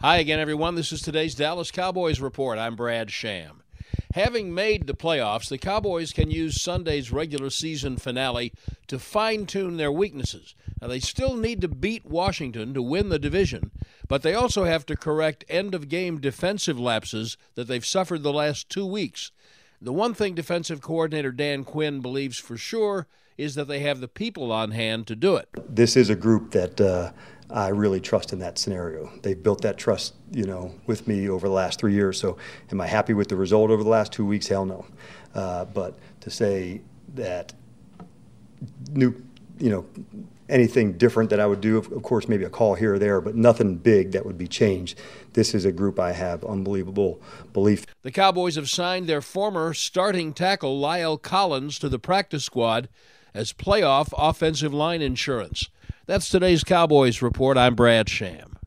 Hi again, everyone. This is today's Dallas Cowboys Report. I'm Brad Sham. Having made the playoffs, the Cowboys can use Sunday's regular season finale to fine tune their weaknesses. Now, they still need to beat Washington to win the division, but they also have to correct end of game defensive lapses that they've suffered the last two weeks. The one thing defensive coordinator Dan Quinn believes for sure is that they have the people on hand to do it. This is a group that. Uh, I really trust in that scenario. They've built that trust, you know, with me over the last three years. So, am I happy with the result over the last two weeks? Hell no. Uh, but to say that new, you know, anything different that I would do, of course, maybe a call here or there, but nothing big that would be changed. This is a group I have unbelievable belief. The Cowboys have signed their former starting tackle La'el Collins to the practice squad as playoff offensive line insurance. That's today's Cowboys Report. I'm Brad Sham.